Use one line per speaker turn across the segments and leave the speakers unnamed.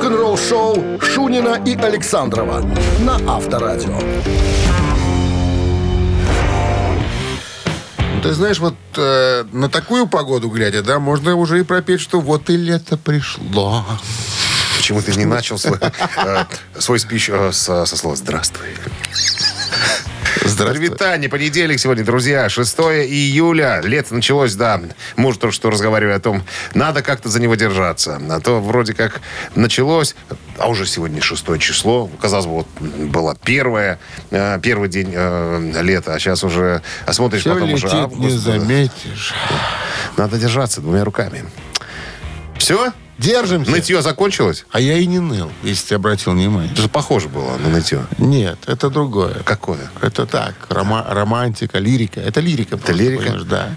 Рок-н-ролл-шоу Шунина и Александрова на Авторадио.
Ты знаешь, вот э, на такую погоду глядя, да, можно уже и пропеть, что вот и лето пришло.
Почему ты не начал свой, э, свой спич э, со, со слова «здравствуй»?
Здравствуй.
Витание, понедельник сегодня, друзья, 6 июля. Лето началось, да. Муж только что разговаривали о том, надо как-то за него держаться. А то вроде как началось, а уже сегодня 6 число. Казалось бы, вот было первое, э, первый день э, лета, а сейчас уже, а смотришь
Все
потом
летит,
уже август.
не заметишь.
Надо держаться двумя руками. Все?
Держимся.
Нытье закончилось?
А я и не ныл, если ты обратил внимание.
Это же похоже было на нытье.
Нет, это другое.
Какое?
Это так, рома- романтика, лирика. Это лирика. просто,
лирика?
Да.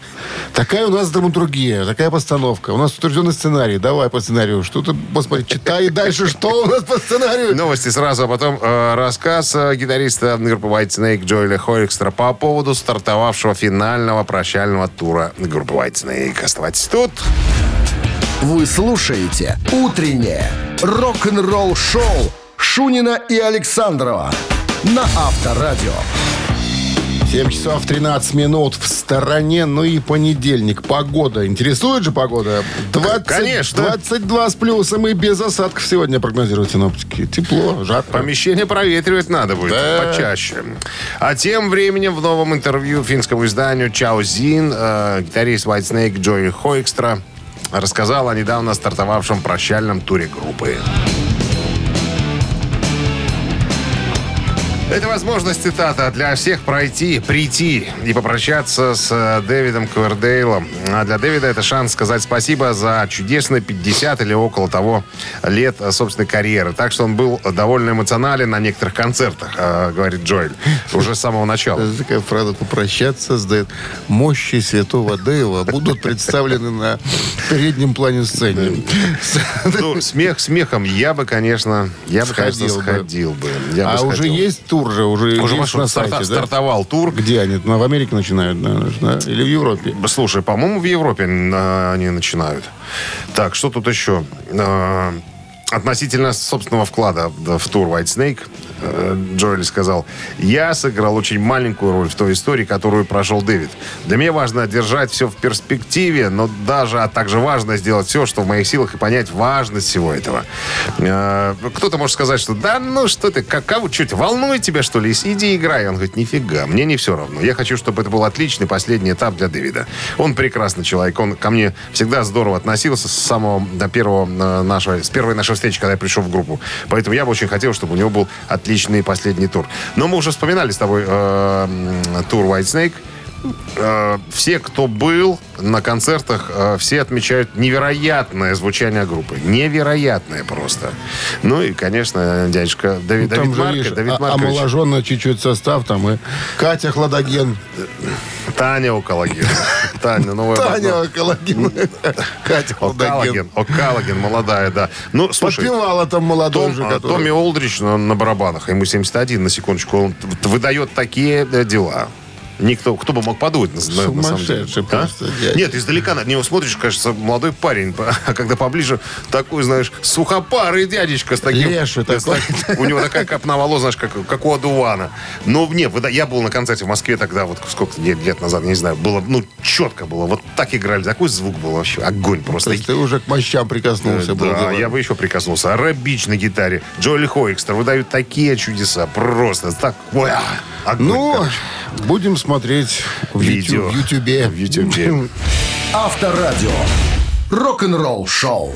Такая у нас драматургия, такая постановка. У нас утвержденный сценарий. Давай по сценарию. Что ты, господи, читай дальше, что у нас по сценарию.
Новости сразу, а потом э, рассказ э, гитариста группы White Snake Джоэля Хойкстера по поводу стартовавшего финального прощального тура группы White Snake. Оставайтесь тут.
Вы слушаете «Утреннее рок-н-ролл-шоу» Шунина и Александрова на Авторадио.
7 часов 13 минут в стороне, ну и понедельник. Погода. Интересует же погода? 20,
Конечно.
22 с плюсом и без осадков сегодня прогнозируют синоптики. Тепло, жарко.
Помещение проветривать надо будет
Да.
почаще. А тем временем в новом интервью финскому изданию Чао Зин э, гитарист White Snake Джои Хойкстра рассказал о недавно стартовавшем прощальном туре группы. Это возможность, цитата, для всех пройти, прийти и попрощаться с э, Дэвидом Ковердейлом. А для Дэвида это шанс сказать спасибо за чудесные 50 или около того лет э, собственной карьеры. Так что он был довольно эмоционален на некоторых концертах, э, говорит Джоэль, уже с самого начала.
Такая фраза «попрощаться» сдает. Мощи святого Дэйва будут представлены на переднем плане сцены.
Ну, смех смехом. Я бы, конечно, я бы, конечно,
Сходил бы. А уже есть тур же, уже,
Уже
есть на
старта-
сайте, да?
стартовал тур.
Где они? Ну, в Америке начинают, наверное, да? Или в Европе?
Слушай, по-моему, в Европе э, они начинают. Так, что тут еще? Относительно собственного вклада в тур White Snake, э, Джоэль сказал, я сыграл очень маленькую роль в той истории, которую прошел Дэвид. Для меня важно держать все в перспективе, но даже, а также важно сделать все, что в моих силах, и понять важность всего этого. Э, Кто-то может сказать, что да, ну что ты, как, кого, что тебя, волнует тебя, что ли? Иди играй. Он говорит, нифига, мне не все равно. Я хочу, чтобы это был отличный последний этап для Дэвида. Он прекрасный человек, он ко мне всегда здорово относился с самого до первого э, нашего, с первой нашей встречи, когда я пришел в группу. Поэтому я бы очень хотел, чтобы у него был отличный последний тур. Но мы уже вспоминали с тобой э, тур White Snake. Э, все, кто был на концертах, э, все отмечают невероятное звучание группы. Невероятное просто. Ну и, конечно, дядюшка Давид,
Там
Давид
же,
Марко,
видишь,
Давид
а-
Маркович.
омоложенно чуть-чуть состав там. И Катя Хладоген.
Таня Окологин. Таня, новая
Таня Калагин. Катя. Хладоген.
Окалагин, молодая, да. Ну, слушай,
Подпевала там молодой
Том-
же,
а,
который...
Томми Олдрич на, на барабанах, ему 71, на секундочку, он выдает такие э, дела. Никто, кто бы мог подумать, на, на- самом деле. А? Нет, издалека на него смотришь, кажется, молодой парень, а когда поближе, такой, знаешь, сухопарый дядечка с таким...
Леший такой.
так- у него такая копна волос, знаешь, как, как у одувана. Но не, выда- я был на концерте в Москве тогда, вот сколько лет назад, не знаю, было, ну, четко было, вот так играли, такой звук был вообще, огонь
То
просто.
есть ты уже к мощам прикоснулся. был
Да,
дело.
я бы еще прикоснулся. Рэп-бич на гитаре. Джоли Хойкстер выдают такие чудеса. Просто так. Ой, а, огонь,
Ну,
короче.
будем смотреть в
Видео.
В Ютубе.
В Ютубе.
Авторадио. Рок-н-ролл-шоу.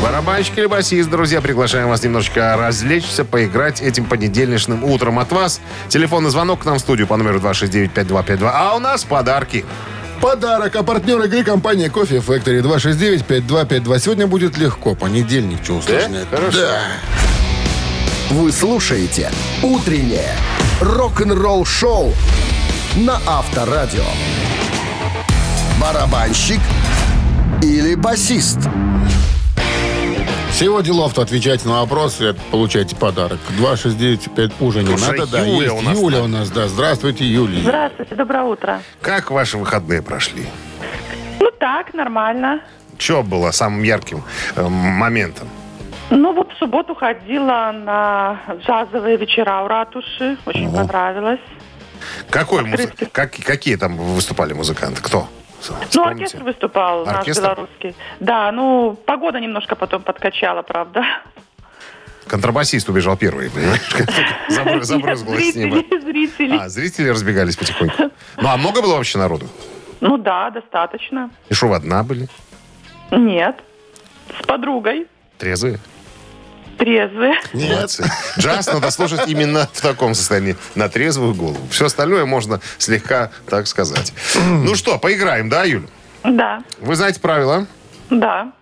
Барабанщик или басист, друзья, приглашаем вас немножечко развлечься, поиграть этим понедельничным утром от вас. Телефонный звонок к нам в студию по номеру 269-5252. А у нас подарки.
Подарок, а партнер игры компания Кофе Factory 269-5252. Сегодня будет легко. Понедельник, что усложнять?
Хорошо.
Да.
Вы слушаете «Утреннее рок-н-ролл-шоу» на Авторадио. Барабанщик или басист?
Всего делов-то отвечайте на вопросы, получайте подарок. 269 уже не надо, да.
Юля
Есть
у нас
Юля у нас, да. Здравствуйте, Юлия.
Здравствуйте, доброе утро.
Как ваши выходные прошли?
Ну так, нормально.
Что было самым ярким э, моментом?
Ну вот в субботу ходила на джазовые вечера у ратуши. Очень понравилось.
Какой музы- как- какие там выступали музыканты? Кто?
Ну,
Вспомните.
оркестр выступал наш
Оркестр?
белорусский. Да, ну, погода немножко потом подкачала, правда.
Контрабасист убежал первый, понимаешь? Забры- Забрызгалось с неба.
Зрители.
А, зрители разбегались потихоньку. Ну, а много было вообще народу?
Ну да, достаточно.
И что, вы одна были?
Нет. С подругой.
Трезвые?
Трезвые.
Нет. Джаз надо слушать именно в таком состоянии, на трезвую голову. Все остальное можно слегка так сказать. Ну что, поиграем, да, Юль?
Да,
Вы знаете правила,
да.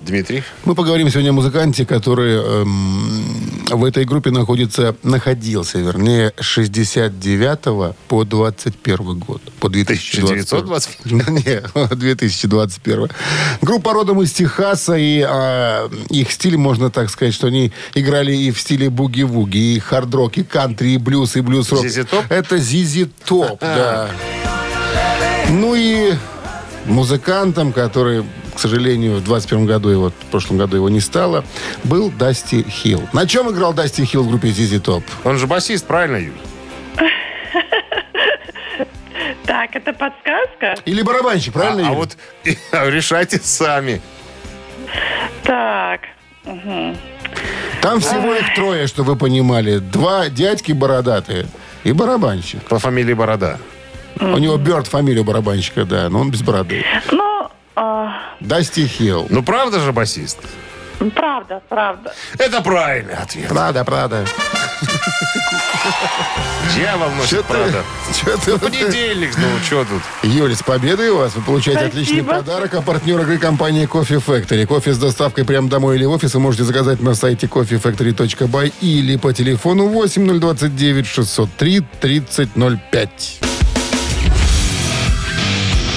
Дмитрий?
Мы поговорим сегодня о музыканте, который эм, в этой группе находится, находился, вернее, с 69 по 21 год. По 2021.
1921?
Не, 2021. Группа родом из Техаса, и а, их стиль, можно так сказать, что они играли и в стиле буги-вуги, и хард-рок, и кантри, и блюз, и блюз-рок.
ZZ Top?
Это Зизи Топ, да. Ну и музыкантом, который, к сожалению, в 21 году его, в прошлом году его не стало, был Дасти Хилл. На чем играл Дасти Хилл в группе Зизи Топ?
Он же басист, правильно, Юль?
Так, это подсказка?
Или барабанщик, правильно?
А, а вот решайте сами.
Так.
Там всего их трое, что вы понимали. Два дядьки бородатые и барабанщик.
По фамилии Борода.
У него Бёрд фамилия барабанщика, да, но он без бороды.
Ну, а,
Дасти Хилл.
Ну, правда же басист?
правда, правда.
Это правильный ответ.
Правда, правда.
Дьявол носит правда.
Че ты?
Понедельник, ну что тут?
Юль, с победой у вас. Вы получаете
Спасибо.
отличный подарок. А партнер игры компания Coffee Factory. Кофе с доставкой прямо домой или в офис вы можете заказать на сайте coffeefactory.by или по телефону 8029 603 3005.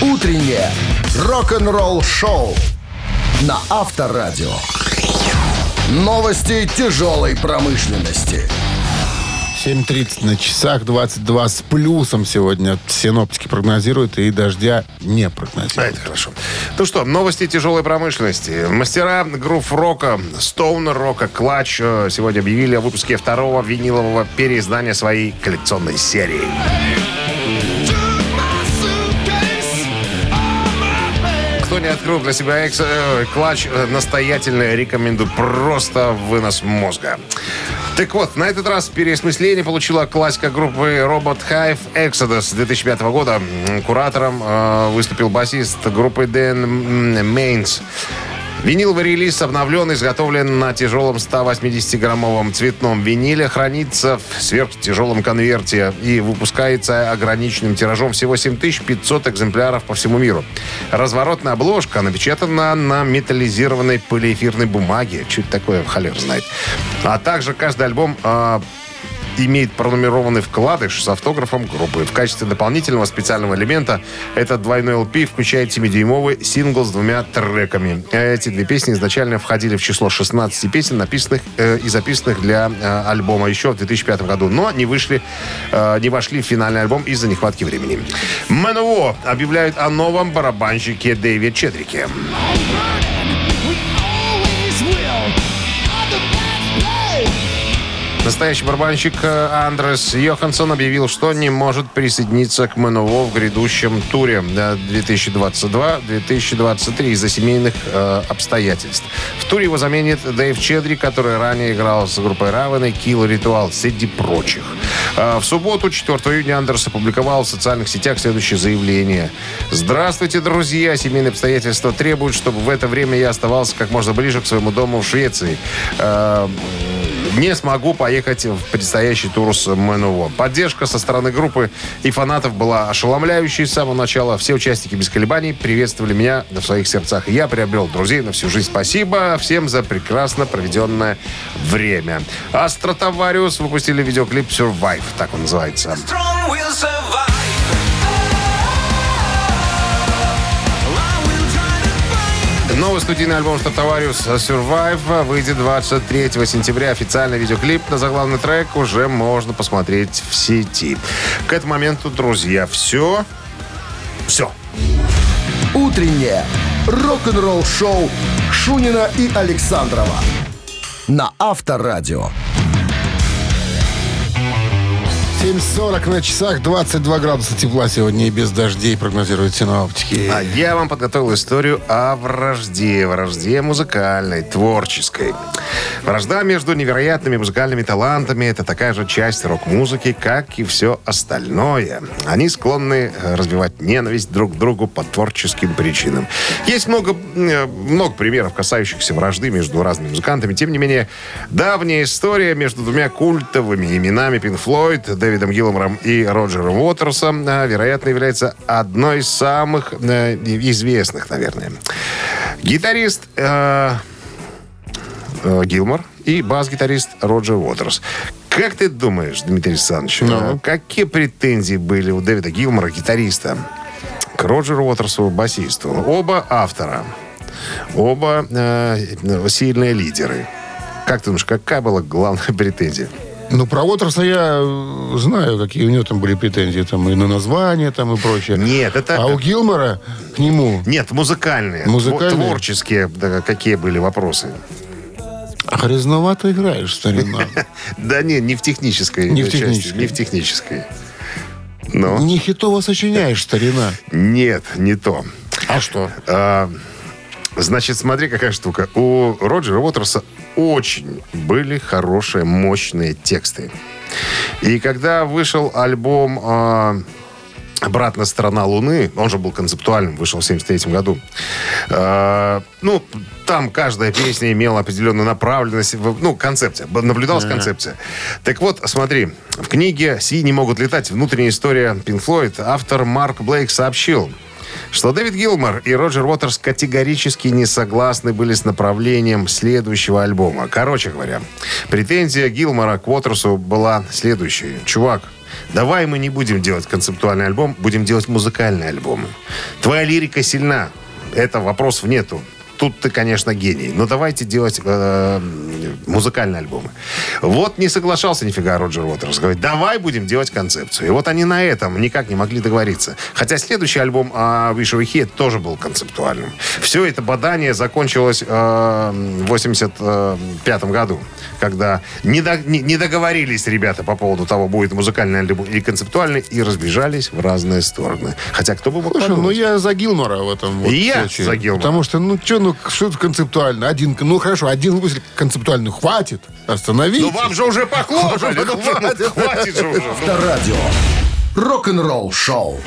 Утреннее рок-н-ролл-шоу на Авторадио. Новости тяжелой промышленности.
7.30 на часах, 22 с плюсом сегодня. Синоптики прогнозируют, и дождя не
А,
прогнозируют.
это хорошо. Ну что, новости тяжелой промышленности. Мастера грув-рока, стоунер-рока, клатч э, сегодня объявили о выпуске второго винилового переиздания своей коллекционной серии. Кто не открыл для себя экс, э, клатч, э, настоятельно рекомендую. Просто вынос мозга. Так вот, на этот раз переосмысление получила классика группы Robot Hive Exodus 2005 года. Куратором э, выступил басист группы Дэн Мейнс. Виниловый релиз обновлен, изготовлен на тяжелом 180-граммовом цветном виниле, хранится в сверхтяжелом конверте и выпускается ограниченным тиражом всего 7500 экземпляров по всему миру. Разворотная обложка напечатана на металлизированной полиэфирной бумаге. Чуть такое, холер знает. А также каждый альбом а, имеет пронумерованный вкладыш с автографом группы. В качестве дополнительного специального элемента этот двойной LP включает 7-дюймовый сингл с двумя треками. Эти две песни изначально входили в число 16 песен, написанных э, и записанных для э, альбома еще в 2005 году, но не вышли, э, не вошли в финальный альбом из-за нехватки времени. МНО объявляют о новом барабанщике Дэйве Чедрике. Настоящий барабанщик э, Андрес Йоханссон объявил, что не может присоединиться к МНО в грядущем туре э, 2022-2023 из-за семейных э, обстоятельств. В туре его заменит Дэйв Чедри, который ранее играл с группой Равен и Kill Ritual среди прочих. Э, в субботу, 4 июня, Андерс опубликовал в социальных сетях следующее заявление. «Здравствуйте, друзья! Семейные обстоятельства требуют, чтобы в это время я оставался как можно ближе к своему дому в Швеции. Э, не смогу поехать в предстоящий тур с МНО. Поддержка со стороны группы и фанатов была ошеломляющей с самого начала. Все участники без колебаний приветствовали меня в своих сердцах. Я приобрел друзей на всю жизнь. Спасибо всем за прекрасно проведенное время. А Стратовариус выпустили видеоклип Survive, так он называется. Новый студийный альбом Стратовариус Survive выйдет 23 сентября. Официальный видеоклип на заглавный трек уже можно посмотреть в сети. К этому моменту, друзья, все. Все.
Утреннее рок-н-ролл-шоу Шунина и Александрова на Авторадио.
7.40 на часах, 22 градуса тепла сегодня и без дождей прогнозируют синоптики.
А я вам подготовил историю о вражде. Вражде музыкальной, творческой. Вражда между невероятными музыкальными талантами – это такая же часть рок-музыки, как и все остальное. Они склонны э, развивать ненависть друг к другу по творческим причинам. Есть много, э, много примеров, касающихся вражды между разными музыкантами. Тем не менее, давняя история между двумя культовыми именами Pink Floyd, Дэвидом Гиллмором и Роджером Уотерсом, э, вероятно, является одной из самых э, известных, наверное. Гитарист э, э, Гилмор и бас-гитарист Роджер Уотерс. Как ты думаешь, Дмитрий Александрович, э, какие претензии были у Дэвида Гилмора, гитариста, к Роджеру Уотерсу, басисту? Оба автора. Оба э, сильные лидеры. Как ты думаешь, какая была главная претензия?
Ну, про Уотерса я э, знаю, какие у него там были претензии. Там и на название, там и прочее.
Нет, это...
А у Гилмора к нему...
Нет, музыкальные.
Музыкальные?
Тво- Творческие, да, какие были вопросы?
А грязновато играешь, старина.
Да не, не в технической
Не в технической.
Не в технической. Ну,
Не хитово сочиняешь, старина.
нет, не то.
А что?
А, значит, смотри, какая штука. У Роджера Уотерса очень были хорошие, мощные тексты. И когда вышел альбом а, «Обратная сторона Луны», он же был концептуальным, вышел в 73 году. А, ну, там каждая песня имела определенную направленность, ну, концепция, наблюдалась концепция. Так вот, смотри, в книге «Си не могут летать. Внутренняя история Pink Floyd» автор Марк Блейк сообщил, что Дэвид Гилмор и Роджер Уотерс категорически не согласны были с направлением следующего альбома. Короче говоря, претензия Гилмора к Уотерсу была следующей. Чувак, давай мы не будем делать концептуальный альбом, будем делать музыкальные альбомы. Твоя лирика сильна, это вопросов нету. Тут ты, конечно, гений. Но давайте делать э, музыкальные альбомы. Вот не соглашался нифига Роджер Уотерс. Говорит, давай будем делать концепцию. И вот они на этом никак не могли договориться. Хотя следующий альбом э, Wish We Here тоже был концептуальным. Все это бадание закончилось э, в 85 году, когда не, до- не- не договорились ребята по поводу того, будет музыкальный альбом или концептуальный, и разбежались в разные стороны. Хотя кто бы мог
Слушай, ну
подумать?
я за Гилмора в этом вот
И я
случае.
за Гилмора.
Потому что, ну что, ну что это концептуально? Один, ну хорошо, один выпуск концептуальный хватит. Остановитесь.
Ну вам же уже похлопали. Ну, хватит, же уже.
Авторадио. Рок-н-ролл шоу.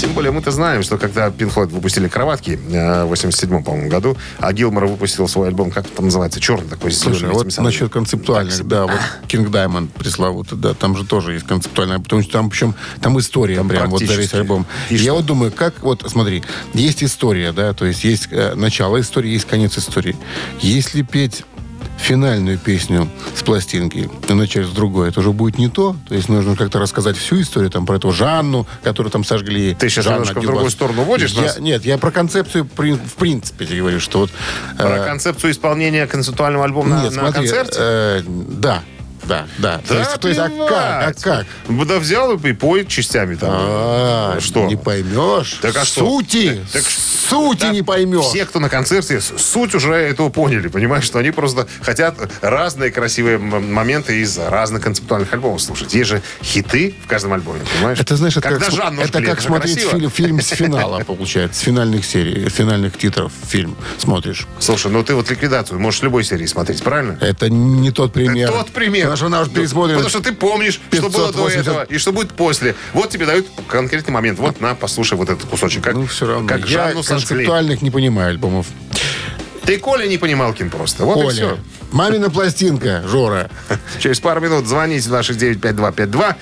Тем более мы-то знаем, что когда Pink Floyd выпустили «Кроватки» э, в 87 по-моему, году, а Гилмор выпустил свой альбом, как это называется, черный такой,
Слушай,
зелеными
вот насчет концептуальных, да, вот King Diamond пресловутый, да, там же тоже есть концептуальная, потому что там, причем, там история
Там
прям вот за весь альбом.
И
Я
что?
вот думаю, как, вот смотри, есть история, да, то есть есть э, начало истории, есть конец истории. Если петь финальную песню с пластинки и начать с другой, это уже будет не то. То есть нужно как-то рассказать всю историю там про эту Жанну, которую там сожгли.
Ты щас
Жанна
немножко в
Дюбас.
другую сторону водишь
Я-
нас?
Нет, я про концепцию в принципе говорю, что вот...
Про
э,
концепцию исполнения концептуального альбома на,
нет,
на
смотри,
концерте?
э, да, да, да. то
Да
есть, то есть, а как, а как?
Да взял и поет частями там.
А,
что?
Не поймешь.
Так а что?
Сути,
Так-
сути
Да
не поймешь.
Все, кто на концерте, суть уже этого поняли, понимаешь, что они просто хотят разные красивые моменты из разных концептуальных альбомов слушать. Есть же хиты в каждом альбоме, понимаешь?
Это, знаешь, это
Когда
как,
Жанну
это
жгли,
как смотреть фильм, фильм с финала, получается, с финальных серий, с финальных титров фильм смотришь.
Слушай, ну ты вот ликвидацию можешь любой серии смотреть, правильно?
Это не тот пример.
Тот пример.
Потому что она уже
Ну,
пересмотрена.
Потому что ты помнишь, что было до
580.
этого и что будет после. Вот тебе дают конкретный момент. Вот на, послушай вот этот кусочек. Как,
Ну, все равно.
Как
Я концептуальных не понимаю альбомов.
Ты Коля не понимал, Кин, просто. Вот и
Оля,
все.
мамина пластинка, Жора.
Через пару минут звоните 269-5252.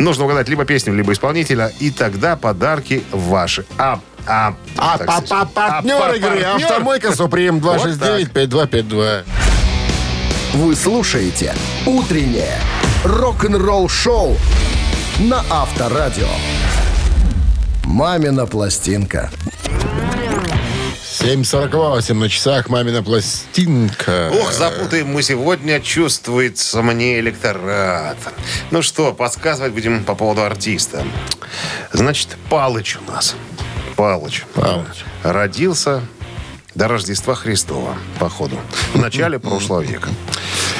Нужно угадать либо песню, либо исполнителя, и тогда подарки ваши. А, а,
А па- партнер
А, па-
игры
партнер.
«Автомойка Суприм»
Вот
269-5252.
Вы слушаете «Утреннее рок-н-ролл-шоу» на Авторадио. «Мамина пластинка».
7.48 на часах «Мамина пластинка».
Ох, запутаем мы сегодня, чувствуется мне электорат. Ну что, подсказывать будем по поводу артиста. Значит, Палыч у нас. Палыч.
Палыч.
Родился до Рождества Христова, походу, в начале прошлого века.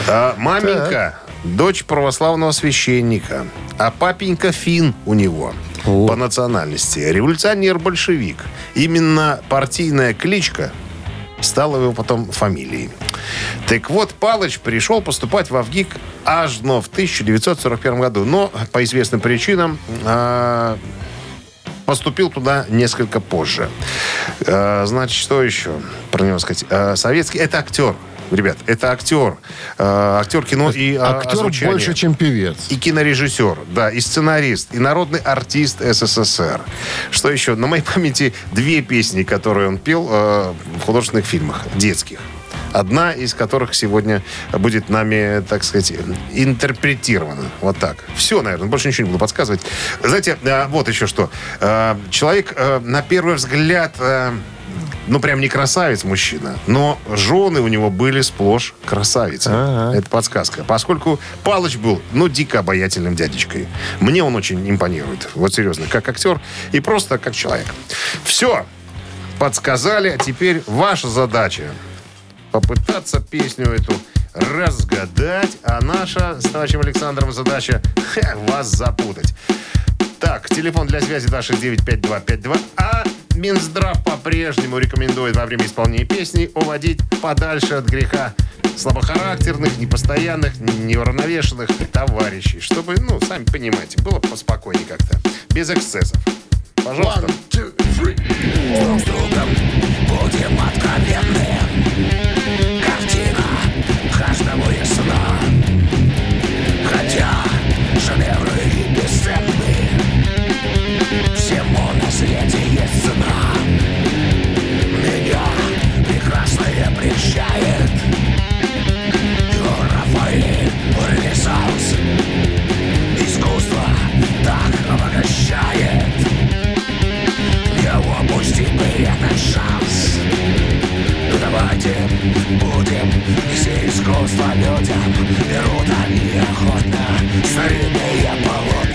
А, маменька, дочь православного священника, а папенька фин у него по национальности. Революционер-большевик. Именно партийная кличка стала его потом фамилией. Так вот, Палыч пришел поступать в Авгик аж но в 1941 году. Но по известным причинам а, поступил туда несколько позже. А, значит, что еще про него сказать? А, советский... Это актер. Ребят, это актер. А, актер кино и
Актер
озвучания.
больше, чем певец.
И кинорежиссер, да, и сценарист, и народный артист СССР. Что еще? На моей памяти две песни, которые он пел э, в художественных фильмах, детских. Одна из которых сегодня будет нами, так сказать, интерпретирована. Вот так. Все, наверное, больше ничего не буду подсказывать. Знаете, э, вот еще что. Э, человек, э, на первый взгляд, ну, прям не красавец мужчина, но жены у него были сплошь красавицы. Это подсказка. Поскольку Палыч был, ну, дико обаятельным дядечкой. Мне он очень импонирует. Вот серьезно, как актер и просто как человек. Все. Подсказали, а теперь ваша задача попытаться песню эту разгадать, а наша с товарищем Александром задача ха, вас запутать. Так, телефон для связи 269-5252. А Минздрав по-прежнему рекомендует во время исполнения песни уводить подальше от греха слабохарактерных, непостоянных, неуравновешенных товарищей. Чтобы, ну, сами понимаете, было поспокойнее как-то. Без эксцессов. Пожалуйста. прощает. Рафаэль Искусство так обогащает. Его пусть и этот шанс. Но давайте будем все искусство людям. Берут они охотно старинные полотна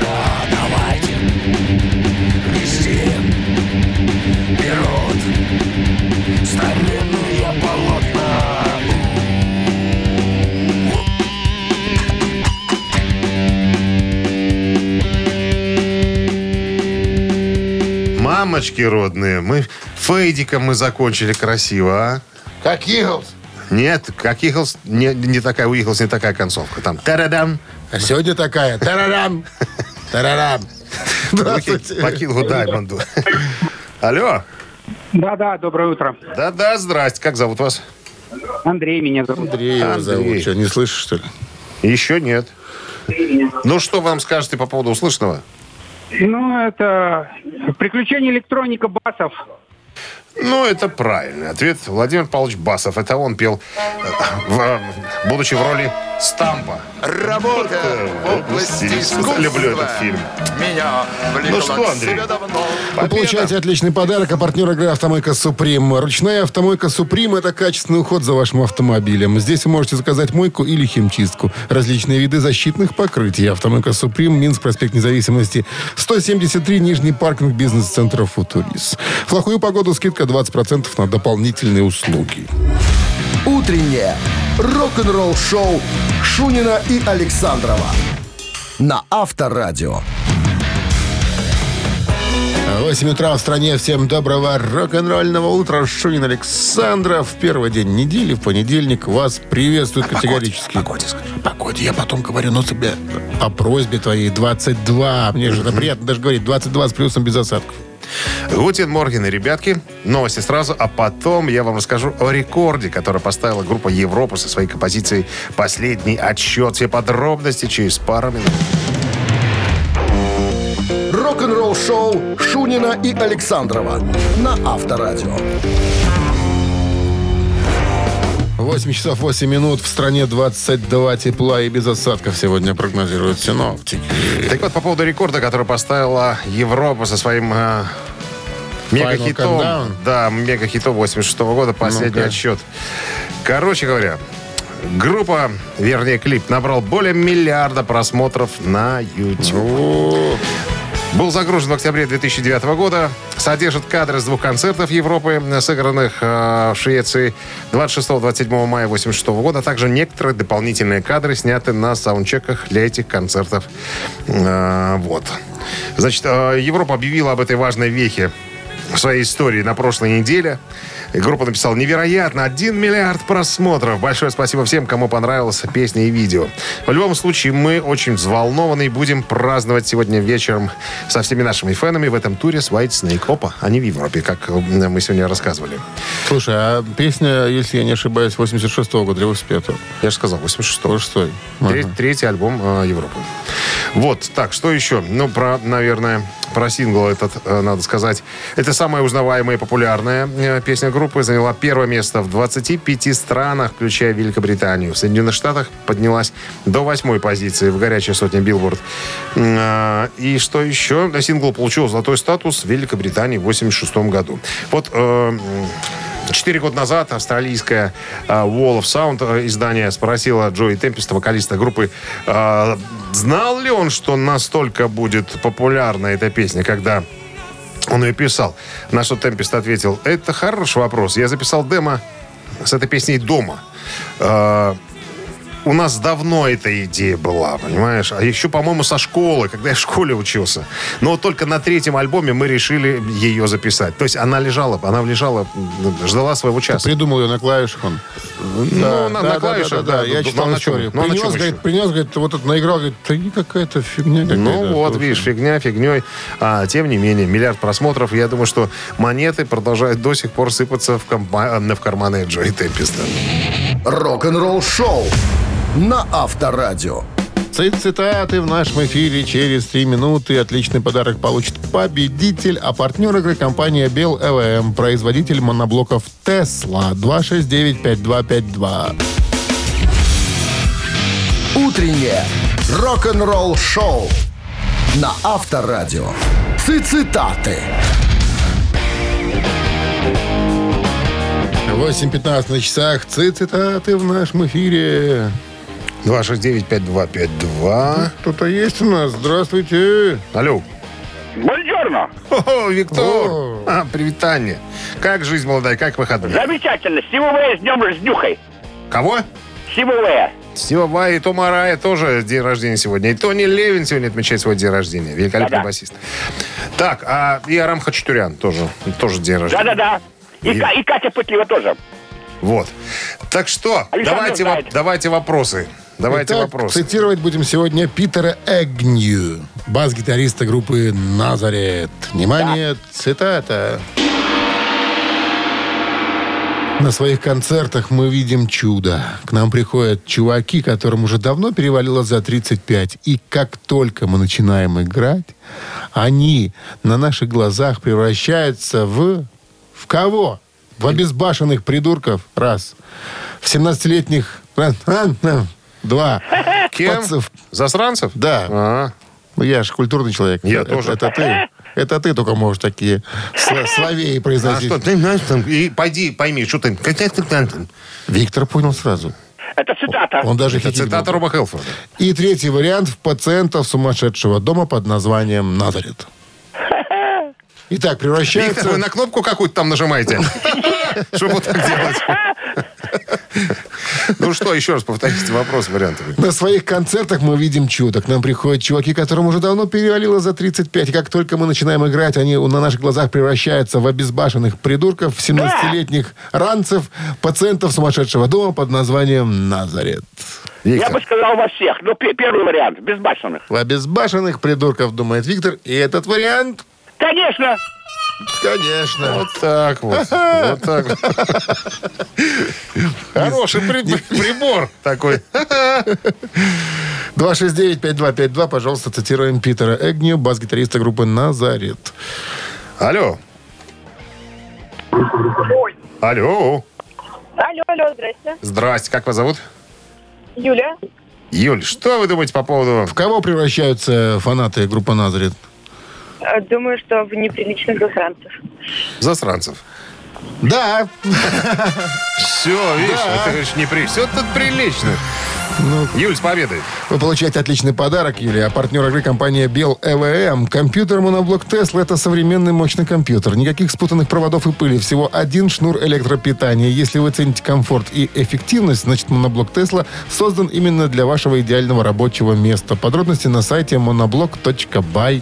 Мамочки родные, мы фейдиком мы закончили красиво, а?
Как Иглс.
Нет, как Иглс, не, не такая, у Иглс не такая концовка. Там тарадам.
А сегодня такая. Тарарам. Тарарам.
Руки по Кингу Даймонду. Алло.
Да-да, доброе утро.
Да-да, здрасте. Как зовут вас?
Андрей меня зовут.
Андрей его
Андрей.
зовут. Что, не слышишь, что ли?
Еще нет. Ну, что вам скажете по поводу услышанного?
Ну, это приключения электроника басов.
Ну, это правильный ответ. Владимир Павлович Басов. Это он пел, э, в- будучи в роли Стампа.
Работа в области искусства
Люблю этот фильм.
Меня
Ну что, Андрей?
Вы получаете отличный подарок, а партнер игры «Автомойка Суприм». Ручная «Автомойка Суприм» — это качественный уход за вашим автомобилем. Здесь вы можете заказать мойку или химчистку. Различные виды защитных покрытий. «Автомойка Суприм», Минск, проспект Независимости, 173, Нижний паркинг бизнес-центра «Футурис». В плохую погоду скидка 20% на дополнительные услуги.
Утреннее рок-н-ролл-шоу Шунина и Александрова на Авторадио.
8 утра в стране. Всем доброго рок-н-ролльного утра. Шунин Александров. Первый день недели, в понедельник. Вас приветствует категорически. Погоде, скажи. Погоде. Я потом говорю, но тебе по просьбе твоей 22. Мне же это приятно даже говорить. 22 с плюсом без осадков.
Гутин Морген и ребятки. Новости сразу, а потом я вам расскажу о рекорде, который поставила группа Европа со своей композицией «Последний отсчет». Все подробности через пару минут.
Рок-н-ролл-шоу Шунина и Александрова на Авторадио.
8 часов 8 минут. В стране 22 тепла и без осадков сегодня прогнозируют синоптики.
Так вот, по поводу рекорда, который поставила Европа со своим э, мегахитом. Да, мегахитом 86 года, последний
Ну-ка.
отсчет. Короче говоря, группа, вернее, клип набрал более миллиарда просмотров на YouTube.
О,
Был загружен в октябре 2009 года. Содержит кадры с двух концертов Европы, сыгранных э, в Швеции 26-27 мая 1986 года. А также некоторые дополнительные кадры сняты на саундчеках для этих концертов. Э, вот. Значит, э, Европа объявила об этой важной вехе в своей истории на прошлой неделе. И группа написала невероятно 1 миллиард просмотров. Большое спасибо всем, кому понравилась песня и видео. В любом случае, мы очень взволнованы и будем праздновать сегодня вечером со всеми нашими фенами в этом туре с White Snake. Опа, они в Европе, как мы сегодня рассказывали.
Слушай, а песня, если я не ошибаюсь, 86-го года или 85-го?
Я же сказал, 86
86-й.
Треть- Третий альбом э, Европы. Вот, так, что еще? Ну, про, наверное, про сингл этот э, надо сказать. Это самая узнаваемая и популярная э, песня группы. Заняла первое место в 25 странах, включая Великобританию. В Соединенных Штатах поднялась до восьмой позиции в горячей сотне Билборд. А, И что еще? Сингл получил золотой статус в Великобритании в 86 году. Вот э, Четыре года назад австралийская э, Wall of Sound э, издание спросила Джои Темписта, вокалиста группы, э, знал ли он, что настолько будет популярна эта песня, когда он ее писал. На что Темпист ответил, это хороший вопрос. Я записал демо с этой песней дома. Э, у нас давно эта идея была, понимаешь? А еще, по-моему, со школы, когда я в школе учился. Но вот только на третьем альбоме мы решили ее записать. То есть она лежала, она лежала, ждала своего часа.
Придумал ее на клавишах он.
Ну, на- на клавишах, да.
Я
Ну,
читал
ну, на чем?
историю.
Ну, на
принес, говорит, принес, говорит, вот это наиграл, говорит, да не какая-то фигня какая-то.
Ну вот,
Слушай.
видишь, фигня фигней. А тем не менее, миллиард просмотров. Я думаю, что монеты продолжают до сих пор сыпаться в, комба- в карманы Джои Темписта.
Рок-н-ролл шоу на Авторадио.
Цит- Цитаты в нашем эфире через три минуты. Отличный подарок получит победитель, а партнер игры компания Бел ЭВМ, производитель моноблоков Тесла 269-5252.
Утреннее рок-н-ролл шоу на Авторадио. Цитаты.
8.15 на часах. Цит- Цитаты в нашем эфире.
269-5252.
Кто-то есть у нас? Здравствуйте.
Алло.
Бонжорно.
О, Виктор.
О.
А, привитание. Как жизнь молодая, как выходные?
Замечательно. Сивовая с днем с днюхой.
Кого?
Сивовая.
Стива Вай и Тома Рая тоже день рождения сегодня. И Тони Левин сегодня отмечает свой день рождения. Великолепный
Да-да.
басист. Так, а и Арам Хачатурян тоже, тоже день рождения.
Да-да-да. И,
И-
и Катя Пытлева тоже.
Вот. Так что,
Александр
давайте, воп- давайте вопросы. Давайте
Итак,
вопросы.
цитировать будем сегодня Питера Эгнью, бас-гитариста группы «Назарет». Внимание, цитата. На своих концертах мы видим чудо. К нам приходят чуваки, которым уже давно перевалило за 35. И как только мы начинаем играть, они на наших глазах превращаются в... В кого? В обезбашенных придурков. Раз. В 17-летних... Два.
Кем?
Пацав-
Засранцев?
Да.
А,
Ну, я же культурный человек.
Я
это,
тоже.
Это ты. Это ты только можешь такие сла- словей
а
произносить.
что, ты знаешь, там, и пойди, пойми, что ты...
Виктор понял сразу.
Это цитата.
Он даже
Это цитата Роба Хелфорда.
И третий вариант в пациентов сумасшедшего дома под названием Назарет. Итак,
Виктор, вы
превращается...
на кнопку какую-то там нажимаете? Чтобы вот так делать. Ну что, еще раз повторите вопрос, варианты.
На своих концертах мы видим чудо. К нам приходят чуваки, которым уже давно перевалило за 35. И как только мы начинаем играть, они на наших глазах превращаются в обезбашенных придурков, 17-летних ранцев, пациентов сумасшедшего дома под названием Назарет.
Я
Виктор,
бы сказал во всех. Но пе- первый вариант. Безбашенных.
В обезбашенных придурков, думает Виктор. И этот вариант,
Конечно.
Конечно.
вот так вот. Вот так вот. Хороший при- прибор такой.
269-5252, пожалуйста, цитируем Питера Эгню, бас-гитариста группы «Назарет».
Алло. Алло.
Алло, алло, здрасте.
Здрасте, как вас зовут?
Юля.
Юль, что вы думаете по поводу...
В кого превращаются фанаты группы «Назарет»?
Э, Думаю, что в неприличных засранцев.
Засранцев.
Да,
Все, видишь, это говоришь, не при... Все тут прилично. Юль, с победой.
Вы получаете отличный подарок, Юлия. А партнер игры компания Бел ЭВМ. Компьютер моноблок Тесла – это современный мощный компьютер. Никаких спутанных проводов и пыли. Всего один шнур электропитания. Если вы цените комфорт и эффективность, значит моноблок Тесла создан именно для вашего идеального рабочего места. Подробности на сайте monoblock.by.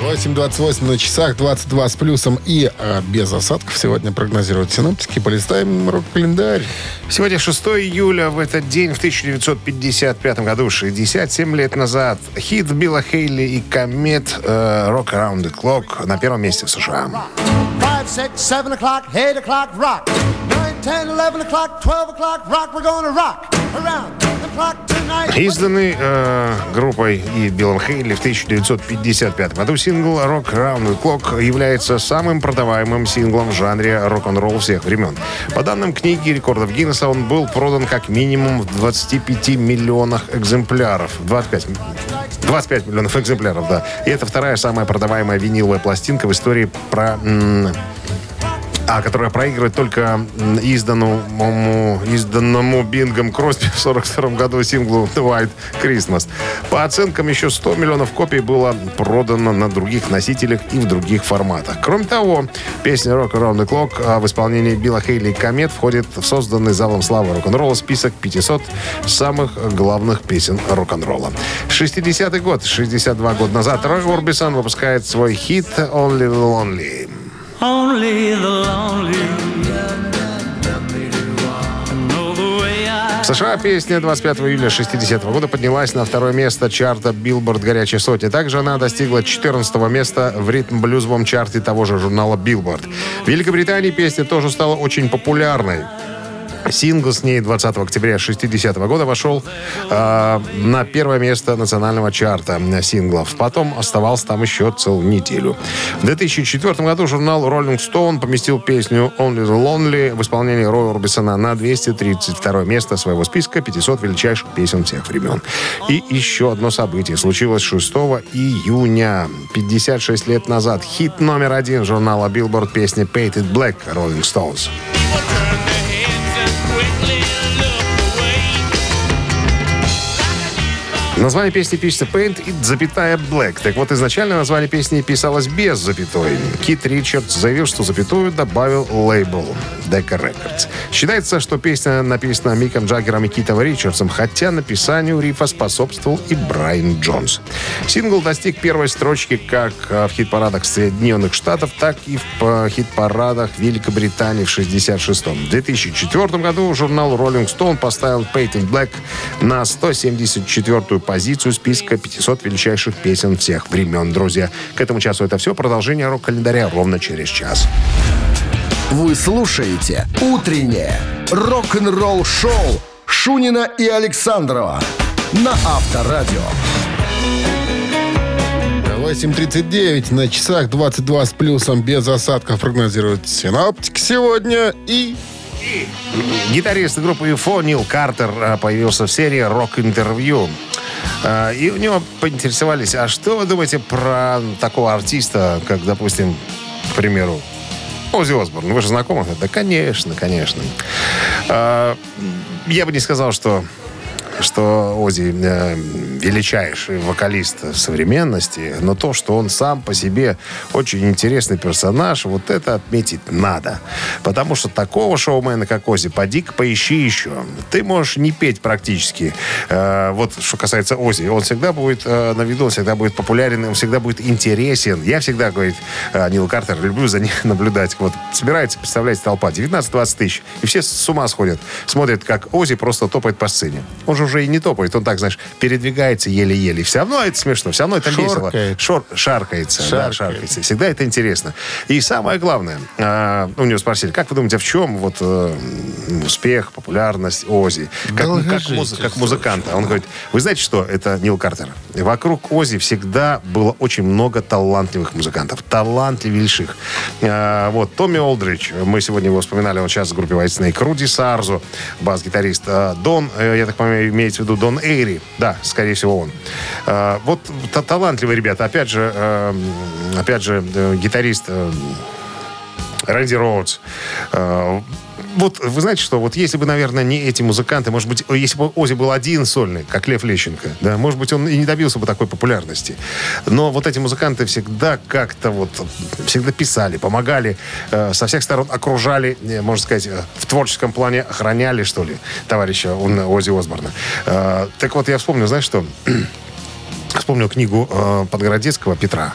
8.28 на часах, 22 с плюсом и а, без осадков сегодня прогнозируют синоптики. Полистаем рок-календарь.
Сегодня 6 июля. В этот день, в 1955 году, 67 лет назад, хит Билла Хейли и Комет э, «Rock Around the Clock» на первом месте в США.
Five, six, seven o'clock, eight o'clock, rock. Nine, ten, eleven o'clock, twelve o'clock, rock. We're gonna rock
Изданы э, группой и Биллом Хейли в 1955 году сингл «Rock Around the Clock» является самым продаваемым синглом в жанре рок-н-ролл всех времен. По данным книги рекордов Гиннесса, он был продан как минимум в 25 миллионах экземпляров. 25, 25 миллионов экземпляров, да. И это вторая самая продаваемая виниловая пластинка в истории про... м, а, которая проигрывает только изданному, изданному Бингом Кросби в 42 году синглу White Christmas. По оценкам, еще 100 миллионов копий было продано на других носителях и в других форматах. Кроме того, песня Rock Around the Clock в исполнении Билла Хейли и Комет входит в созданный залом славы рок-н-ролла список 500 самых главных песен рок-н-ролла. 60-й год, 62 года назад, Рой Орбисон выпускает свой хит Only the Lonely. В США песня 25 июля 60 года поднялась на второе место чарта Billboard «Горячая сотня». Также она достигла 14 места в ритм-блюзовом чарте того же журнала Billboard. В Великобритании песня тоже стала очень популярной. Сингл с ней 20 октября 60 года вошел э, на первое место национального чарта синглов. Потом оставался там еще целую неделю. В 2004 году журнал Rolling Stone поместил песню Only the Lonely в исполнении Роя Орбисона на 232 место своего списка 500 величайших песен всех времен. И еще одно событие случилось 6 июня. 56 лет назад хит номер один журнала Billboard песня Painted Black Rolling Stones.
turn
Название песни пишется Paint и запятая Black. Так вот, изначально название песни писалось без запятой. Кит Ричардс заявил, что запятую добавил лейбл Decca Records. Считается, что песня написана Миком Джаггером и Китом Ричардсом, хотя написанию рифа способствовал и Брайан Джонс. Сингл достиг первой строчки как э, в хит-парадах Соединенных Штатов, так и в э, хит-парадах Великобритании в 66-м. В 2004 году журнал Rolling Stone поставил Painted Black на 174-ю позицию списка 500 величайших песен всех времен, друзья. К этому часу это все. Продолжение рок-календаря ровно через час.
Вы слушаете «Утреннее рок-н-ролл-шоу» Шунина и Александрова на Авторадио.
8.39 на часах, 22 с плюсом, без осадков прогнозируют синоптики сегодня. И
Гитарист группы UFO Нил Картер э, появился в серии «Рок-интервью». Э, И у него поинтересовались, а что вы думаете про такого артиста, как, допустим, к примеру, Оззи Осборн? Вы же знакомы? Да, конечно, конечно. Э, Я бы не сказал, что что Ози э, величайший вокалист современности, но то, что он сам по себе очень интересный персонаж, вот это отметить надо. Потому что такого шоумена, как Ози, поди-ка поищи еще. Ты можешь не петь практически. Э, вот что касается Ози, он всегда будет э, на виду, он всегда будет популярен, он всегда будет интересен. Я всегда, говорит э, Нил Картер, люблю за ним наблюдать. Вот собирается, представляете, толпа, 19-20 тысяч, и все с ума сходят. Смотрят, как Ози просто топает по сцене. Он же уже и не топает, он так, знаешь, передвигается еле-еле. Все равно это смешно, все равно это весело.
Шоркает.
Шор, шаркается, да,
Шаркает.
шаркается. Всегда это интересно. И самое главное, а, у него спросили, как вы думаете, в чем вот э, успех, популярность Ози? Как, как,
Долгожитель,
муз- как музыканта. Он говорит, вы знаете что, это Нил Картер. Вокруг Ози всегда было очень много талантливых музыкантов. Талантливейших. А, вот, Томми Олдрич, мы сегодня его вспоминали, он сейчас в группе White Snake. Руди Сарзу, бас-гитарист. А, Дон, э, я так понимаю, имеется в виду Дон Эйри. Да, скорее всего, он. Э, вот та- талантливые ребята. Опять же, э, опять же, э, гитарист э, Рэнди Роудс. Вот вы знаете, что вот если бы, наверное, не эти музыканты, может быть, если бы Ози был один сольный, как Лев Лещенко, да, может быть, он и не добился бы такой популярности. Но вот эти музыканты всегда как-то вот, всегда писали, помогали, э, со всех сторон окружали, э, можно сказать, э, в творческом плане охраняли, что ли, товарища он, Ози Осборна. Э, так вот, я вспомнил, знаешь что? Вспомнил книгу э, Подгородецкого Петра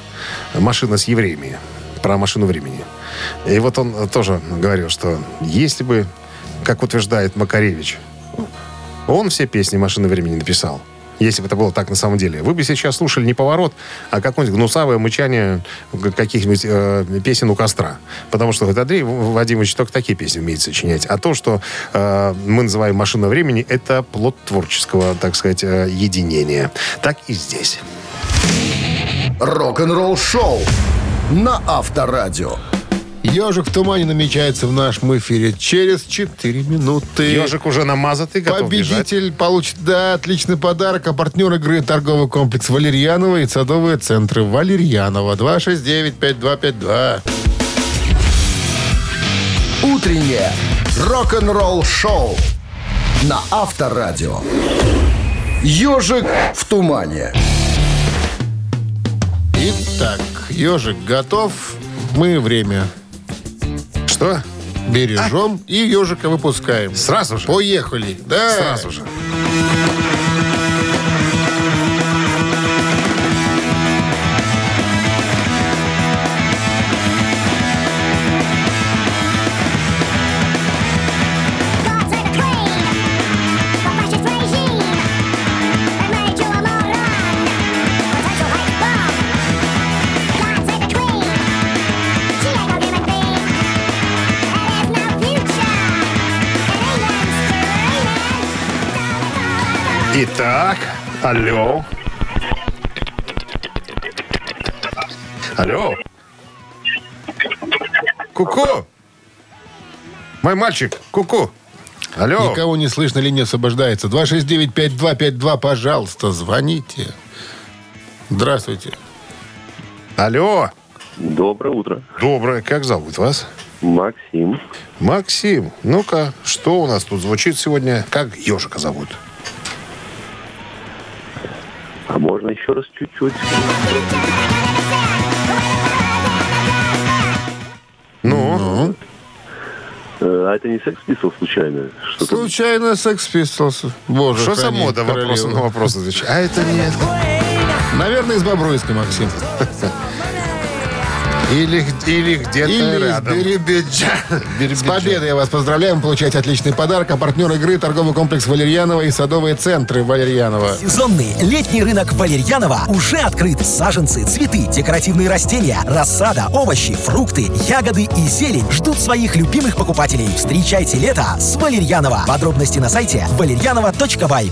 «Машина с евреями» про машину времени. И вот он э, тоже говорил, что если бы, как утверждает Макаревич, он все песни «Машины времени» написал, если бы это было так на самом деле, вы бы сейчас слушали не поворот, а какое-нибудь гнусавое мычание каких-нибудь э, песен у костра. Потому что Андрей Вадимович только такие песни умеет сочинять. А то, что э, мы называем «Машина времени», это плод творческого, так сказать, э, единения. Так и здесь.
Рок-н-ролл шоу на Авторадио.
Ежик в тумане намечается в нашем эфире через 4 минуты.
Ежик уже намазатый, готов бежать.
Победитель получит, да, отличный подарок. А партнер игры торговый комплекс Валерьянова и садовые центры Валерьянова. 269-5252.
Утреннее рок-н-ролл шоу на Авторадио. Ежик в тумане.
Итак, ежик готов. Мы время
Что?
бережем и ежика выпускаем.
Сразу же?
Поехали. Да.
Сразу же. Итак, алло. Алло. Ку-ку. Мой мальчик, ку-ку. Алло.
Никого не слышно, линия освобождается. 269-5252, пожалуйста, звоните. Здравствуйте.
Алло.
Доброе утро.
Доброе. Как зовут вас?
Максим.
Максим. Ну-ка, что у нас тут звучит сегодня? Как ежика зовут?
А можно еще раз чуть-чуть?
Ну?
Э, А это не секс Pistols случайно? Что-то...
Случайно секс Pistols. Боже,
Что за мода вопросом на вопрос отвечать? А это нет.
Наверное, из Бобруйска, Максим.
Или, или где-то
Или
рядом.
Биробиджа. С победой я вас поздравляем. Получаете отличный подарок. А партнер игры торговый комплекс Валерьянова и садовые центры Валерьянова.
Сезонный летний рынок Валерьянова уже открыт. Саженцы, цветы, декоративные растения, рассада, овощи, фрукты, ягоды и зелень ждут своих любимых покупателей. Встречайте лето с Валерьянова. Подробности на сайте валерьянова.бай.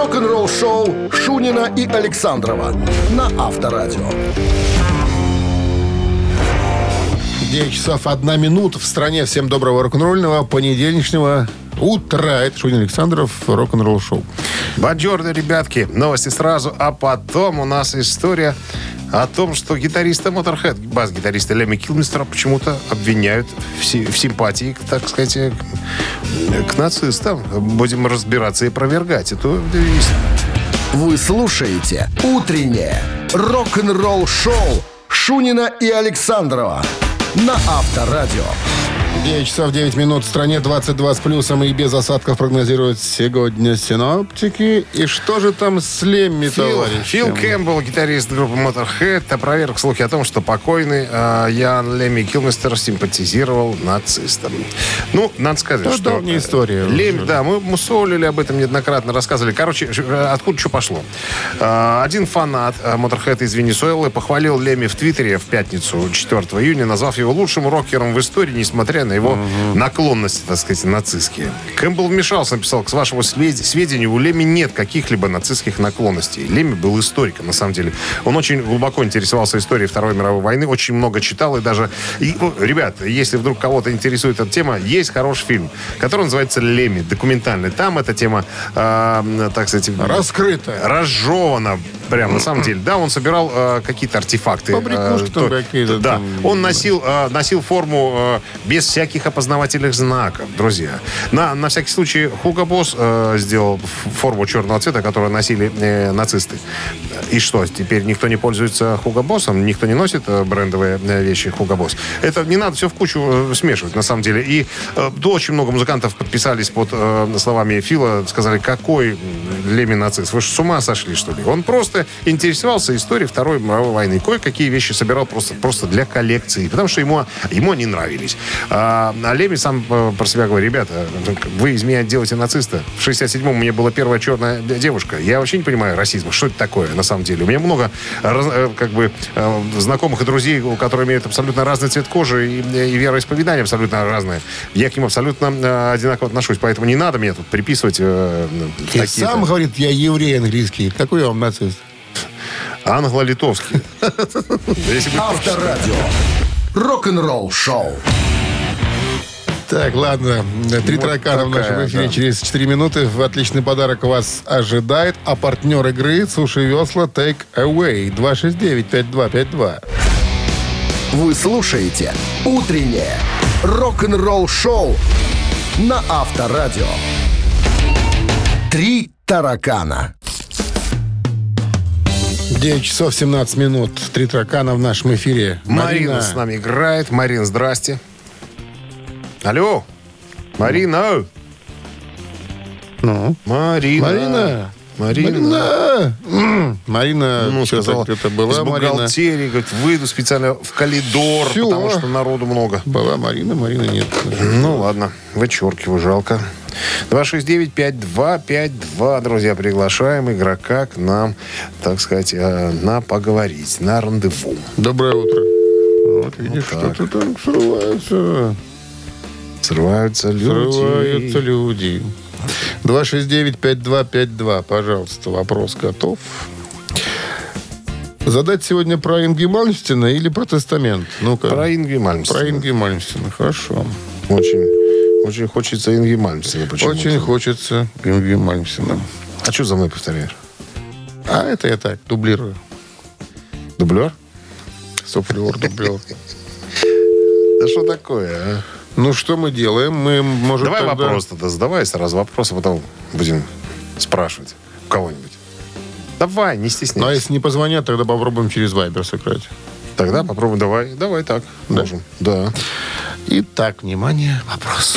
Рок-н-ролл шоу Шунина и Александрова на Авторадио.
9 часов 1 минута в стране. Всем доброго рок-н-ролльного понедельничного утра. Это Шунин Александров, рок-н-ролл шоу.
Бонжорно, ребятки. Новости сразу, а потом у нас история о том, что гитариста Motorhead, бас-гитариста Леми Килмистера почему-то обвиняют в, си- в симпатии, так сказать, э, к, к нацистам. Будем разбираться и опровергать эту истину.
Вы слушаете «Утреннее рок-н-ролл-шоу» Шунина и Александрова на Авторадио.
9 часов 9 минут в стране, 22 с плюсом и без осадков прогнозируют сегодня синоптики. И что же там с Лемми,
Фил,
товарищи?
Фил Кэмпбелл, гитарист группы Motorhead, опроверг слухи о том, что покойный э, Ян Лемми Килмистер симпатизировал нацистам. Ну, надо сказать,
Это
что...
давняя история
Лемми, да, мы мусолили об этом неоднократно, рассказывали. Короче, э, откуда что пошло? Э, один фанат э, Motorhead из Венесуэлы похвалил Лемми в Твиттере в пятницу, 4 июня, назвав его лучшим рокером в истории, несмотря на его наклонности, так сказать, нацистские. Кэмпбелл вмешался, написал, к вашему свед- сведению, у Леми нет каких-либо нацистских наклонностей. Леми был историком, на самом деле. Он очень глубоко интересовался историей Второй мировой войны, очень много читал и даже... И, ну, ребят, если вдруг кого-то интересует эта тема, есть хороший фильм, который называется «Леми», документальный. Там эта тема, э, так сказать...
Раскрытая.
Разжевана. Прям, на самом деле. Да, он собирал э, какие-то артефакты.
Побрякушки
э,
там
то-
какие-то
Да,
там.
он носил, э, носил форму э, без всяких опознавательных знаков, друзья. На, на всякий случай Хуго Босс э, сделал форму черного цвета, которую носили э, нацисты. И что, теперь никто не пользуется Хуго Боссом? Никто не носит э, брендовые э, вещи Хуго Босс? Это не надо все в кучу э, смешивать, на самом деле. И э, то очень много музыкантов подписались под э, словами Фила, сказали, какой Леми нацист? Вы же с ума сошли, что ли? Он просто интересовался историей Второй мировой войны. Кое-какие вещи собирал просто, просто для коллекции, потому что ему, ему они нравились. А, а Леми сам э, про себя говорит, ребята, вы из меня делаете нациста. В 67-м у меня была первая черная девушка. Я вообще не понимаю расизма. Что это такое на самом деле? У меня много раз- э, как бы э, знакомых и друзей, у которых имеют абсолютно разный цвет кожи и, и вероисповедание абсолютно разное. Я к ним абсолютно э, одинаково отношусь, поэтому не надо мне тут приписывать э,
И
такие-то.
сам говорит, я еврей английский. Какой я вам нацист?
Англо-литовский.
Авторадио. Рок-н-ролл шоу.
Так, ладно. Три
Вот
таракана в нашем эфире
да.
через 4 минуты. Отличный подарок вас ожидает. А партнер игры «Суши Весла Take Away» 269-5252.
Вы слушаете «Утреннее рок-н-ролл-шоу» на Авторадио. Три таракана.
9 часов 17 минут. Три таракана в нашем эфире.
Марина с нами играет. Марин, здрасте. Алло. Марина.
Ну?
Марина.
Марина.
Марина.
Марина. Марина,
Ну,
что-то
сказал,
где-то была
из
Марина.
бухгалтерии, говорит, выйду специально в коридор,
Всё.
потому что народу много.
Была Марина, Марина нет.
Ну, ладно, вычеркиваю, жалко. 269-5252, друзья, приглашаем игрока к нам, так сказать, э, на поговорить, на рандеву.
Доброе утро. Вот видишь,
так.
что-то там срывается.
Срываются люди.
Срываются люди. 269-5252, пожалуйста, вопрос готов. Задать сегодня про Инги Мальмстина или про тестамент? Ну-ка.
Про Инги Мальмстина.
Про Инги Мальмстина, хорошо.
Очень, очень хочется Инги Мальмстина почему-то.
Очень хочется Инги Мальмстина.
А что за мной повторяешь?
А это я так, дублирую.
Дублер?
Суфлер, дублер.
Да что такое, а?
Ну, что мы делаем? Мы можем
Давай
тогда-
вопрос тогда задавай сразу вопрос, а потом будем спрашивать у кого-нибудь. Давай, не
Ну, а
стесняйся.
если не позвонят, тогда попробуем через Вайбер сыграть.
Тогда попробуем, давай, давай так.
Да?
Можем. Да.
Итак, внимание, вопрос.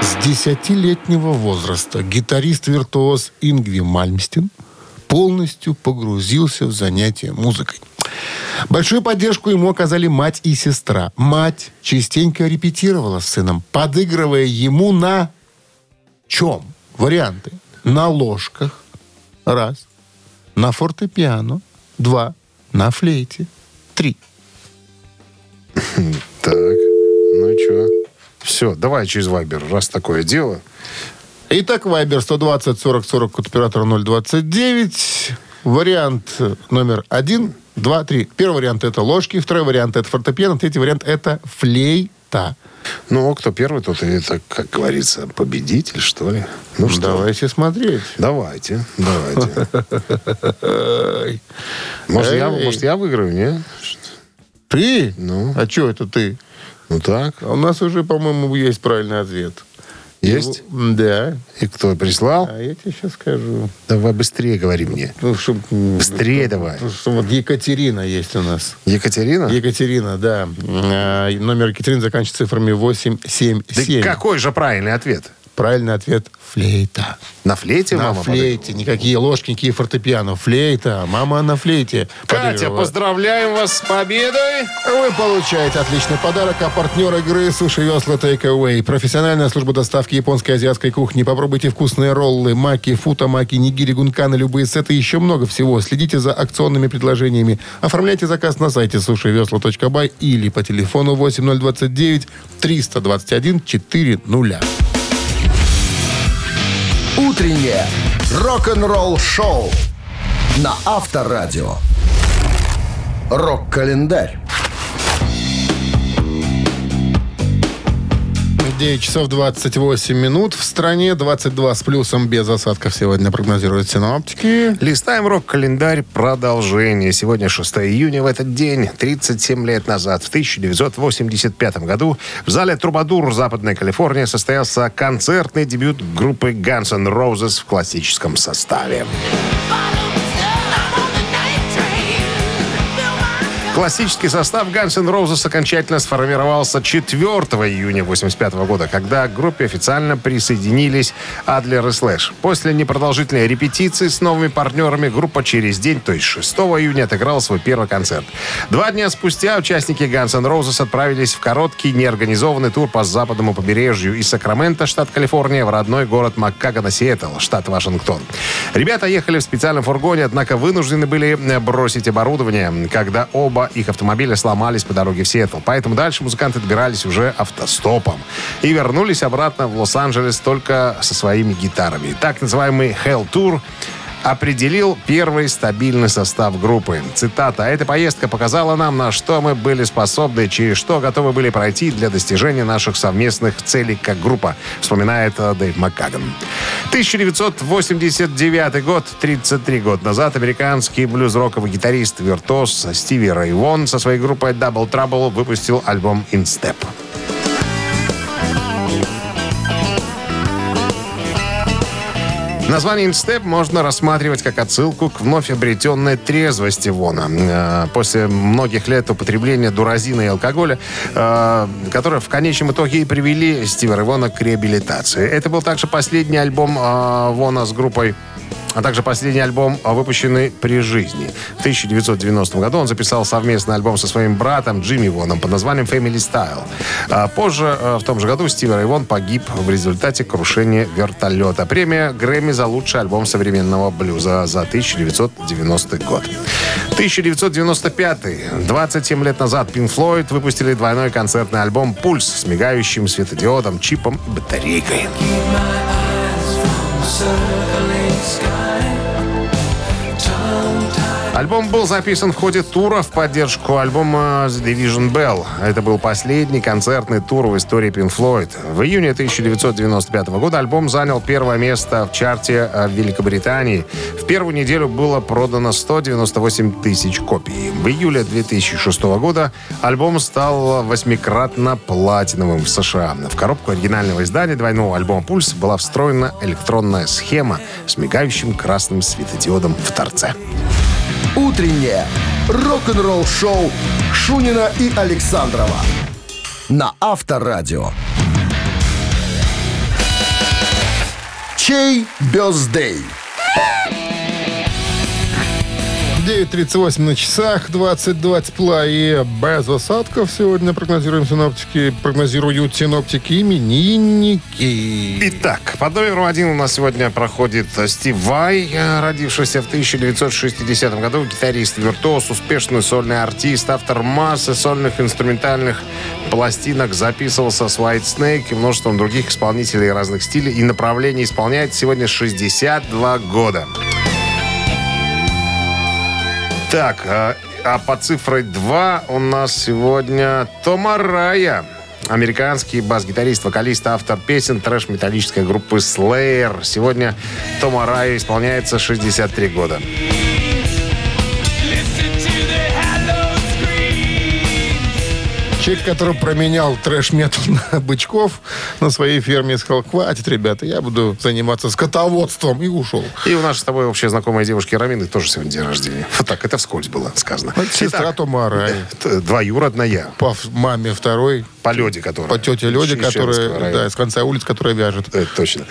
С десятилетнего возраста гитарист-виртуоз Ингви Мальмстин полностью погрузился в занятия музыкой. Большую поддержку ему оказали мать и сестра. Мать частенько репетировала с сыном, подыгрывая ему на чем? Варианты. На ложках. Раз. На фортепиано. Два. На флейте. Три.
Так, ну что? Все, давай через Вайбер, раз такое дело.
Итак, Вайбер 120 40 40 код оператора 029. Вариант номер один, два, три. Первый вариант это ложки, второй вариант это фортепиано, третий вариант это флейта.
Ну, кто первый, тот и это, как говорится, победитель, что ли? Ну что?
Давайте смотреть.
Давайте, давайте. Может, я, может, я выиграю, не?
Ты?
Ну.
А что это ты?
Ну так.
А У нас уже, по-моему, есть правильный ответ.
Есть?
Его- Да.
И кто прислал?
А я тебе сейчас скажу.
Давай быстрее говори мне.
Ну, чтоб,
Быстрее давай.
ну, что вот Екатерина есть у нас.
Екатерина?
Екатерина, да. А, Номер Екатерины заканчивается цифрами 8, 7,
Да
7.
какой же правильный ответ?
Правильный ответ – флейта.
На флейте
на
мама
флейте. Никакие ложки, никакие фортепиано. Флейта. Мама на флейте.
Катя,
Подыгрывала.
поздравляем вас с победой.
Вы получаете отличный подарок, а партнер игры «Суши Весла Take Away». Профессиональная служба доставки японской и азиатской кухни. Попробуйте вкусные роллы, маки, фута, маки, нигири, гунканы, любые сеты еще много всего. Следите за акционными предложениями. Оформляйте заказ на сайте сушивесла.бай или по телефону 8029 321 400.
Утреннее рок-н-ролл-шоу на Авторадио. Рок-календарь.
9 часов 28 минут. В стране 22 с плюсом без осадков сегодня прогнозируют синоптики.
Листаем рок-календарь продолжение. Сегодня 6 июня. В этот день, 37 лет назад, в 1985 году, в зале Трубадур Западной Калифорнии состоялся концертный дебют группы Guns N' Roses в классическом составе. Классический состав Guns N' Roses окончательно сформировался 4 июня 1985 года, когда к группе официально присоединились Адлер и Слэш. После непродолжительной репетиции с новыми партнерами группа через день, то есть 6 июня, отыграла свой первый концерт. Два дня спустя участники Guns N' Roses отправились в короткий неорганизованный тур по западному побережью из Сакрамента, штат Калифорния, в родной город Маккагана, Сиэтл, штат Вашингтон. Ребята ехали в специальном фургоне, однако вынуждены были бросить оборудование, когда оба их автомобиля сломались по дороге в Сиэтл. Поэтому дальше музыканты добирались уже автостопом. И вернулись обратно в Лос-Анджелес только со своими гитарами. Так называемый Hell Tour определил первый стабильный состав группы. Цитата. «Эта поездка показала нам, на что мы были способны, через что готовы были пройти для достижения наших совместных целей как группа», вспоминает э, Дэйв МакКаган. 1989 год, 33 года назад, американский блюз-роковый гитарист, виртуоз Стиви Рэй Вон со своей группой Double Trouble выпустил альбом «In Step». Название «Инстеп» можно рассматривать как отсылку к вновь обретенной трезвости Вона. Э, После многих лет употребления дуразина и алкоголя, э, которые в конечном итоге и привели Стива Вона к реабилитации. Это был также последний альбом э, Вона с группой а также последний альбом, а, выпущенный при жизни. В 1990 году он записал совместный альбом со своим братом Джимми Воном под названием Family Style. А позже, э, в том же году, Стив Рэй Вон погиб в результате крушения вертолета. Премия Грэмми за лучший альбом современного блюза за 1990 год. 1995. 27 лет назад Pink Floyd выпустили двойной концертный альбом «Пульс» с мигающим светодиодом, чипом и батарейкой. Альбом был записан в ходе тура в поддержку альбома The Division Bell. Это был последний концертный тур в истории Pink Floyd. В июне 1995 года альбом занял первое место в чарте э, в Великобритании. В первую неделю было продано 198 тысяч копий. В июле 2006 года альбом стал восьмикратно платиновым в США. В коробку оригинального издания двойного альбома «Пульс» была встроена электронная схема с мигающим красным светодиодом в торце.
Утреннее рок-н-ролл-шоу Шунина и Александрова на Авторадио. Чей бездей?
9.38 на часах, 22 тепла и без осадков сегодня прогнозируем синоптики, прогнозируют синоптики именинники.
Итак, под номером один у нас сегодня проходит Стив Вай, э, родившийся в 1960 году, гитарист, виртуоз, успешный сольный артист, автор массы сольных инструментальных пластинок, записывался с White Snake и множеством других исполнителей разных стилей и направлений. Исполняет сегодня 62 года. Так, а, а по цифрой 2 у нас сегодня Тома Рая. Американский бас-гитарист, вокалист, автор песен трэш-металлической группы Slayer. Сегодня Тома Рая исполняется 63 года.
Человек, который променял трэш-метал на бычков на своей ферме, сказал, хватит, ребята, я буду заниматься скотоводством, и ушел.
И у нашей с тобой общей знакомой девушки Рамины тоже сегодня день рождения. Вот так, это вскользь было сказано.
Сестра
Итак,
Тома Рай.
т- Двоюродная.
По маме второй
По лёде, которая.
По тете
Чищевского
которая,
района.
да, с конца улиц, которая вяжет.
Это точно.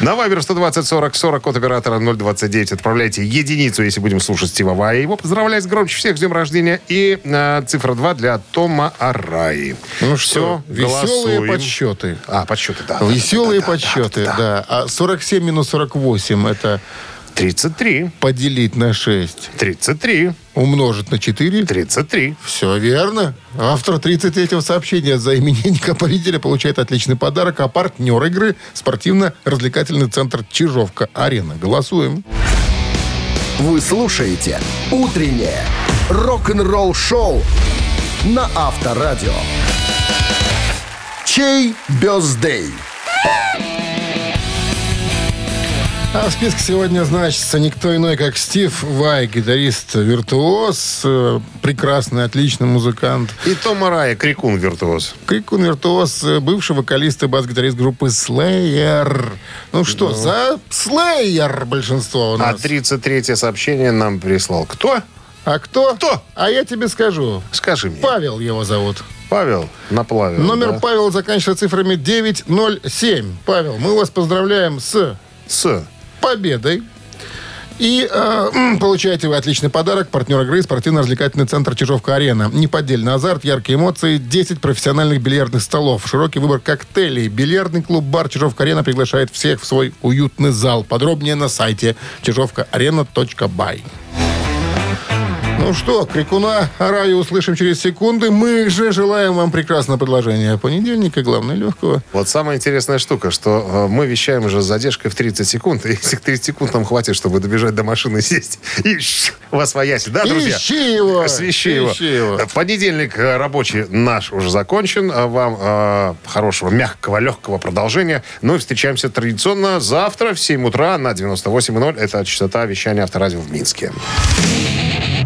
На Вайбер 120 40 40 код оператора 029 отправляйте единицу, если будем слушать Стива Вая. Его поздравлять громче всех с днем рождения. И э, цифра 2 для Тома Араи.
Ну что, веселые
голосуем.
подсчеты.
А, подсчеты, да. да,
Веселые
да, да, да,
подсчеты,
да,
да, А 47 минус 48 это
33.
поделить на 6,
33.
умножить на 4.
33.
Все верно. Автор 33-го сообщения за именинника победителя получает отличный подарок, а партнер игры – спортивно-развлекательный центр «Чижовка-Арена». Голосуем.
Вы слушаете «Утреннее рок-н-ролл-шоу» на Авторадио. Чей бездей?
А в списке сегодня значится никто иной, как Стив Вай, гитарист-виртуоз, э, прекрасный, отличный музыкант.
И Том Арай, крикун виртуоз.
Крикун виртуоз, э, бывший вокалист и бас-гитарист группы Slayer. Ну что, за Slayer большинство у
А
нас.
33 сообщение нам прислал. Кто?
А кто?
Кто?
А я тебе скажу.
Скажи мне.
Павел его зовут.
Павел Наплавил.
Номер
да?
Павел заканчивается цифрами 907. Павел, мы вас поздравляем с
С.
победой. И э, получаете вы отличный подарок. Партнер игры спортивно-развлекательный центр Чижовка-Арена. Неподдельный азарт, яркие эмоции, 10 профессиональных бильярдных столов, широкий выбор коктейлей. Бильярдный клуб-бар Чижовка-Арена приглашает всех в свой уютный зал. Подробнее на сайте чижовкаарена.бай. Ну что, крикуна Араю услышим через секунды. Мы же желаем вам прекрасного предложения понедельника, главное, легкого.
Вот самая интересная штука, что э, мы вещаем уже с задержкой в 30 секунд. И этих 30 секунд нам хватит, чтобы добежать до машины, сесть и вас воясь. Да, друзья?
Ищи его!
Свищи его.
Его.
Э, Понедельник э, рабочий наш уже закончен. Вам э, хорошего, мягкого, легкого продолжения. Ну и встречаемся традиционно завтра в 7 утра на 98.0. Это частота вещания Авторадио в Минске.